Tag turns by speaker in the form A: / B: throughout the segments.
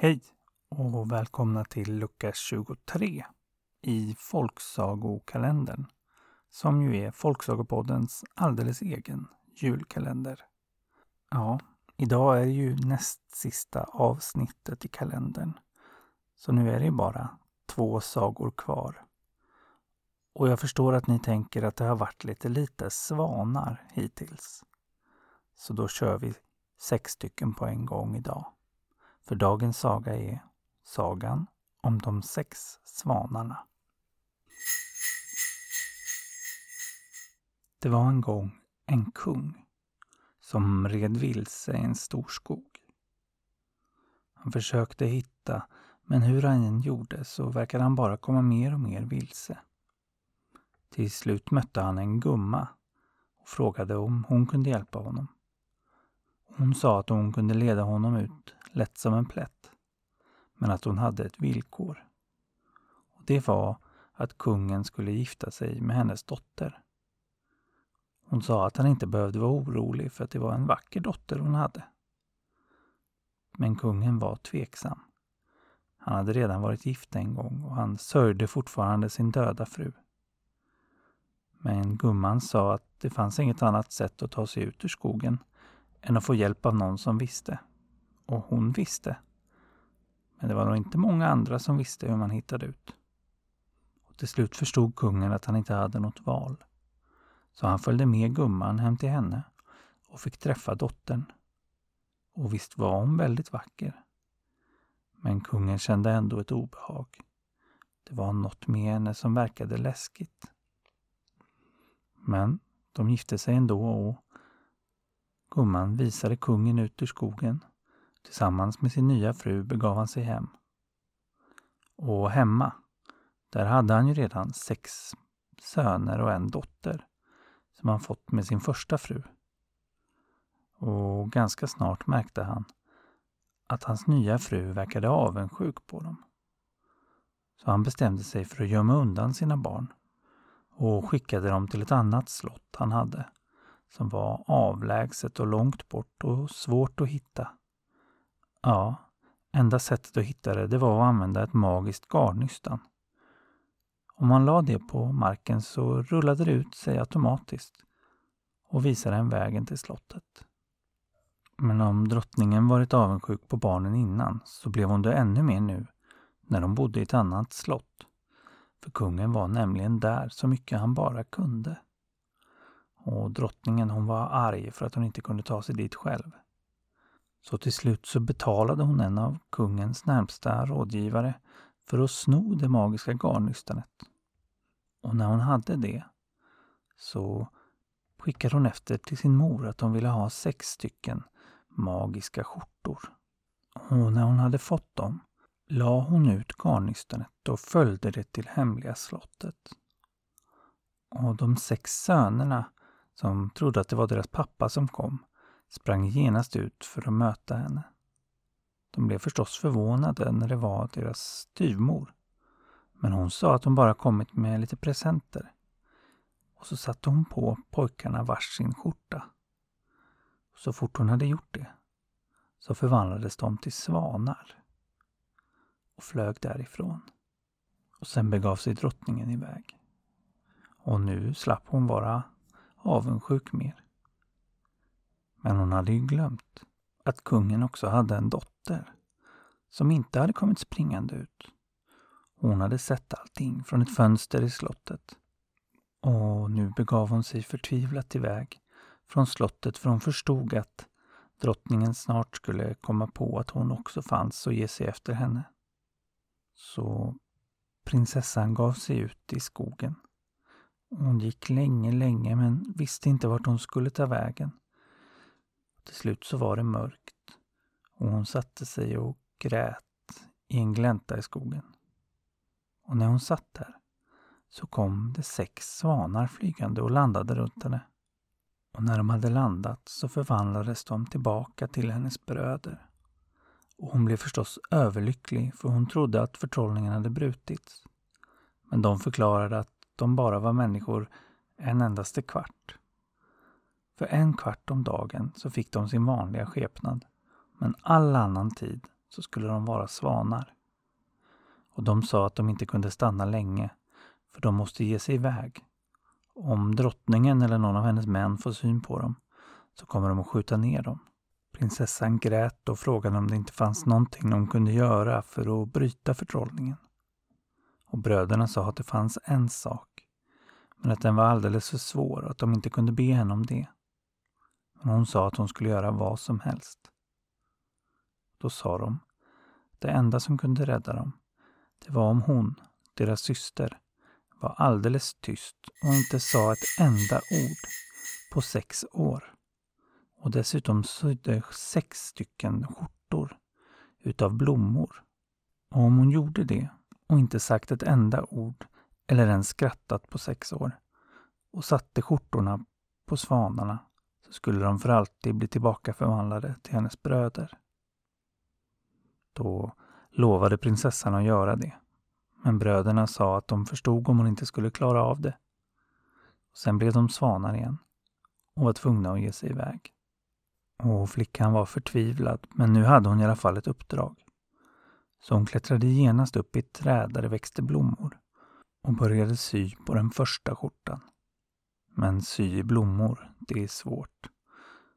A: Hej och välkomna till lucka 23 i Folksagokalendern som ju är Folksagopoddens alldeles egen julkalender. Ja, idag är det ju näst sista avsnittet i kalendern. Så nu är det bara två sagor kvar. Och jag förstår att ni tänker att det har varit lite lite svanar hittills. Så då kör vi sex stycken på en gång idag. För dagens saga är Sagan om de sex svanarna. Det var en gång en kung som red vilse i en stor skog. Han försökte hitta, men hur han än gjorde så verkade han bara komma mer och mer vilse. Till slut mötte han en gumma och frågade om hon kunde hjälpa honom. Hon sa att hon kunde leda honom ut lätt som en plätt, men att hon hade ett villkor. Och Det var att kungen skulle gifta sig med hennes dotter. Hon sa att han inte behövde vara orolig för att det var en vacker dotter hon hade. Men kungen var tveksam. Han hade redan varit gift en gång och han sörjde fortfarande sin döda fru. Men gumman sa att det fanns inget annat sätt att ta sig ut ur skogen än att få hjälp av någon som visste. Och hon visste. Men det var nog inte många andra som visste hur man hittade ut. Och till slut förstod kungen att han inte hade något val. Så han följde med gumman hem till henne och fick träffa dottern. Och visst var hon väldigt vacker. Men kungen kände ändå ett obehag. Det var något med henne som verkade läskigt. Men de gifte sig ändå och gumman visade kungen ut ur skogen. Tillsammans med sin nya fru begav han sig hem. Och hemma, där hade han ju redan sex söner och en dotter som han fått med sin första fru. Och ganska snart märkte han att hans nya fru verkade avundsjuk på dem. Så han bestämde sig för att gömma undan sina barn och skickade dem till ett annat slott han hade som var avlägset och långt bort och svårt att hitta. Ja, enda sättet att hitta det, det var att använda ett magiskt garnnystan. Om man la det på marken så rullade det ut sig automatiskt och visade en vägen till slottet. Men om drottningen varit avundsjuk på barnen innan så blev hon det ännu mer nu när de bodde i ett annat slott. För kungen var nämligen där så mycket han bara kunde. Och drottningen hon var arg för att hon inte kunde ta sig dit själv. Så till slut så betalade hon en av kungens närmsta rådgivare för att sno det magiska garnnystanet. Och när hon hade det så skickade hon efter till sin mor att hon ville ha sex stycken magiska skjortor. Och när hon hade fått dem la hon ut garnnystanet och följde det till hemliga slottet. Och de sex sönerna, som trodde att det var deras pappa som kom, sprang genast ut för att möta henne. De blev förstås förvånade när det var deras styvmor. Men hon sa att hon bara kommit med lite presenter. Och så satte hon på pojkarna varsin skjorta. Så fort hon hade gjort det så förvandlades de till svanar och flög därifrån. Och sen begav sig drottningen iväg. Och nu slapp hon vara avundsjuk mer. Men hon hade ju glömt att kungen också hade en dotter som inte hade kommit springande ut. Hon hade sett allting från ett fönster i slottet. Och nu begav hon sig förtvivlat iväg från slottet för hon förstod att drottningen snart skulle komma på att hon också fanns och ge sig efter henne. Så prinsessan gav sig ut i skogen. Hon gick länge, länge men visste inte vart hon skulle ta vägen. Till slut så var det mörkt och hon satte sig och grät i en glänta i skogen. Och när hon satt där så kom det sex svanar flygande och landade runt henne. Och när de hade landat så förvandlades de tillbaka till hennes bröder. Och hon blev förstås överlycklig för hon trodde att förtrollningen hade brutits. Men de förklarade att de bara var människor en endaste kvart. För en kvart om dagen så fick de sin vanliga skepnad. Men all annan tid så skulle de vara svanar. Och de sa att de inte kunde stanna länge, för de måste ge sig iväg. Om drottningen eller någon av hennes män får syn på dem så kommer de att skjuta ner dem. Prinsessan grät och frågade om det inte fanns någonting de kunde göra för att bryta förtrollningen. Och bröderna sa att det fanns en sak, men att den var alldeles för svår och att de inte kunde be henne om det. Men hon sa att hon skulle göra vad som helst. Då sa de, det enda som kunde rädda dem, det var om hon, deras syster, var alldeles tyst och inte sa ett enda ord på sex år. Och dessutom sydde sex stycken skjortor utav blommor. Och om hon gjorde det och inte sagt ett enda ord eller ens skrattat på sex år och satte skjortorna på svanarna skulle de för alltid bli tillbaka förvandlade till hennes bröder. Då lovade prinsessan att göra det. Men bröderna sa att de förstod om hon inte skulle klara av det. Sen blev de svanar igen och var tvungna att ge sig iväg. Och flickan var förtvivlad, men nu hade hon i alla fall ett uppdrag. Så hon klättrade genast upp i ett träd där det växte blommor och började sy på den första skjortan. Men sy i blommor, det är svårt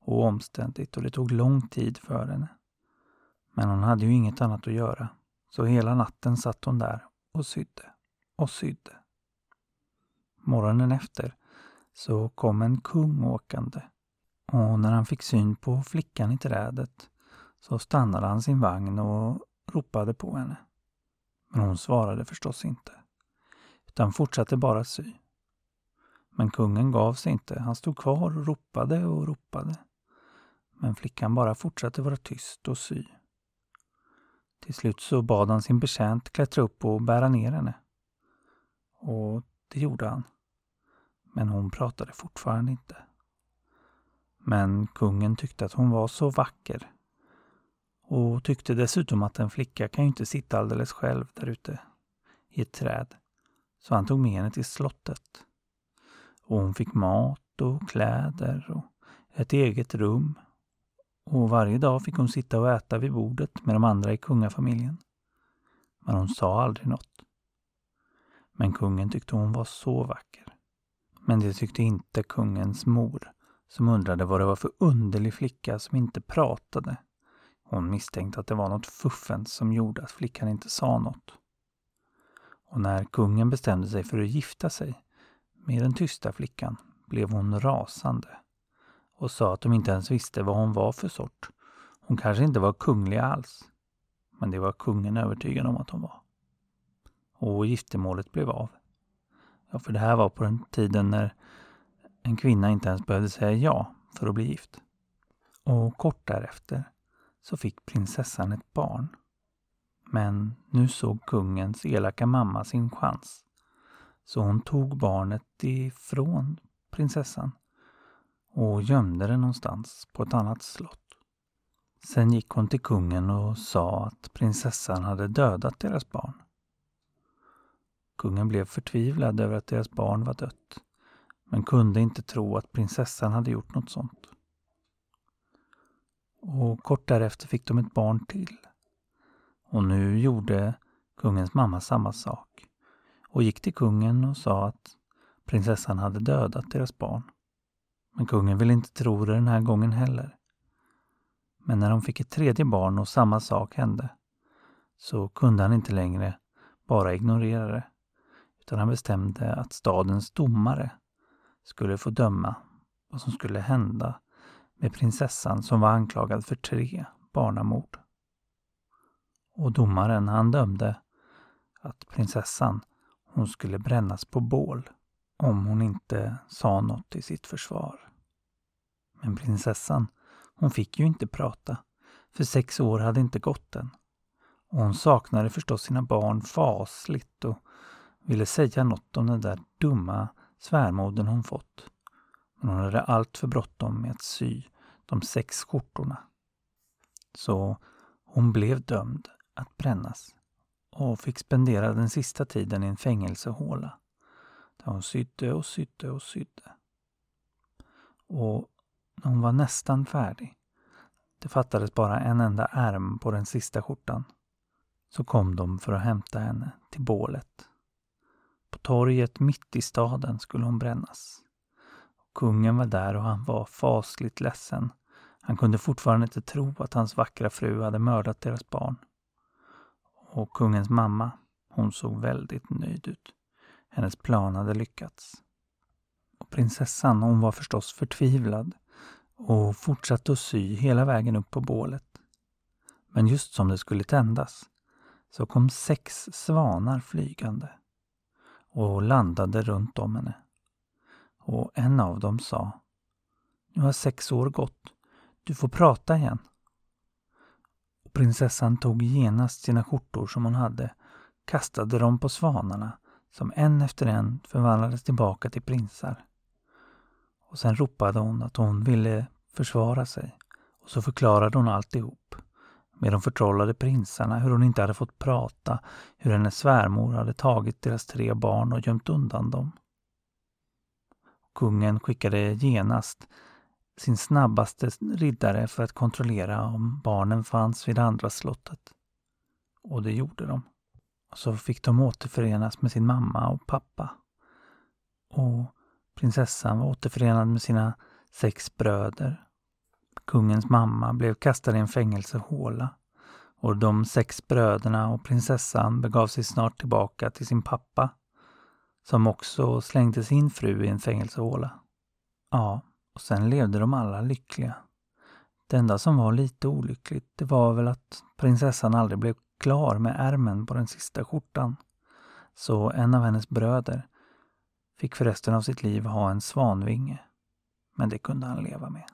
A: och omständigt och det tog lång tid för henne. Men hon hade ju inget annat att göra, så hela natten satt hon där och sydde och sydde. Morgonen efter så kom en kung åkande och när han fick syn på flickan i trädet så stannade han sin vagn och ropade på henne. Men hon svarade förstås inte, utan fortsatte bara sy. Men kungen gav sig inte. Han stod kvar och ropade och ropade. Men flickan bara fortsatte vara tyst och sy. Till slut så bad han sin betjänt klättra upp och bära ner henne. Och det gjorde han. Men hon pratade fortfarande inte. Men kungen tyckte att hon var så vacker och tyckte dessutom att en flicka kan ju inte sitta alldeles själv där ute i ett träd. Så han tog med henne till slottet. Och hon fick mat och kläder och ett eget rum. Och varje dag fick hon sitta och äta vid bordet med de andra i kungafamiljen. Men hon sa aldrig något. Men kungen tyckte hon var så vacker. Men det tyckte inte kungens mor som undrade vad det var för underlig flicka som inte pratade. Hon misstänkte att det var något fuffens som gjorde att flickan inte sa något. Och när kungen bestämde sig för att gifta sig med den tysta flickan blev hon rasande och sa att de inte ens visste vad hon var för sort. Hon kanske inte var kunglig alls. Men det var kungen övertygad om att hon var. Och giftermålet blev av. Ja, för det här var på den tiden när en kvinna inte ens behövde säga ja för att bli gift. Och kort därefter så fick prinsessan ett barn. Men nu såg kungens elaka mamma sin chans. Så hon tog barnet ifrån prinsessan och gömde det någonstans på ett annat slott. Sen gick hon till kungen och sa att prinsessan hade dödat deras barn. Kungen blev förtvivlad över att deras barn var dött men kunde inte tro att prinsessan hade gjort något sånt. Och kort därefter fick de ett barn till. Och nu gjorde kungens mamma samma sak och gick till kungen och sa att prinsessan hade dödat deras barn. Men kungen ville inte tro det den här gången heller. Men när de fick ett tredje barn och samma sak hände så kunde han inte längre bara ignorera det utan han bestämde att stadens domare skulle få döma vad som skulle hända med prinsessan som var anklagad för tre barnamord. Och domaren han dömde att prinsessan hon skulle brännas på bål om hon inte sa något i sitt försvar. Men prinsessan, hon fick ju inte prata, för sex år hade inte gått än. Och hon saknade förstås sina barn fasligt och ville säga något om den där dumma svärmodern hon fått. Men hon hade allt för bråttom med att sy de sex skjortorna. Så hon blev dömd att brännas och fick spendera den sista tiden i en fängelsehåla där hon sydde och sydde och sydde. Och när hon var nästan färdig, Det fattades bara en enda ärm på den sista skjortan. Så kom de för att hämta henne till bålet. På torget mitt i staden skulle hon brännas. Kungen var där och han var fasligt ledsen. Han kunde fortfarande inte tro att hans vackra fru hade mördat deras barn. Och kungens mamma, hon såg väldigt nöjd ut. Hennes plan hade lyckats. Och prinsessan, hon var förstås förtvivlad och fortsatte att sy hela vägen upp på bålet. Men just som det skulle tändas så kom sex svanar flygande och landade runt om henne. Och en av dem sa Nu har sex år gått. Du får prata igen. Prinsessan tog genast sina skjortor som hon hade, kastade dem på svanarna som en efter en förvandlades tillbaka till prinsar. Och sen ropade hon att hon ville försvara sig och så förklarade hon alltihop med de förtrollade prinsarna, hur hon inte hade fått prata, hur hennes svärmor hade tagit deras tre barn och gömt undan dem. Kungen skickade genast sin snabbaste riddare för att kontrollera om barnen fanns vid andra slottet. Och det gjorde de. Och så fick de återförenas med sin mamma och pappa. Och prinsessan var återförenad med sina sex bröder Kungens mamma blev kastad i en fängelsehåla och de sex bröderna och prinsessan begav sig snart tillbaka till sin pappa som också slängde sin fru i en fängelsehåla. Ja, och sen levde de alla lyckliga. Det enda som var lite olyckligt, det var väl att prinsessan aldrig blev klar med ärmen på den sista skjortan. Så en av hennes bröder fick för resten av sitt liv ha en svanvinge. Men det kunde han leva med.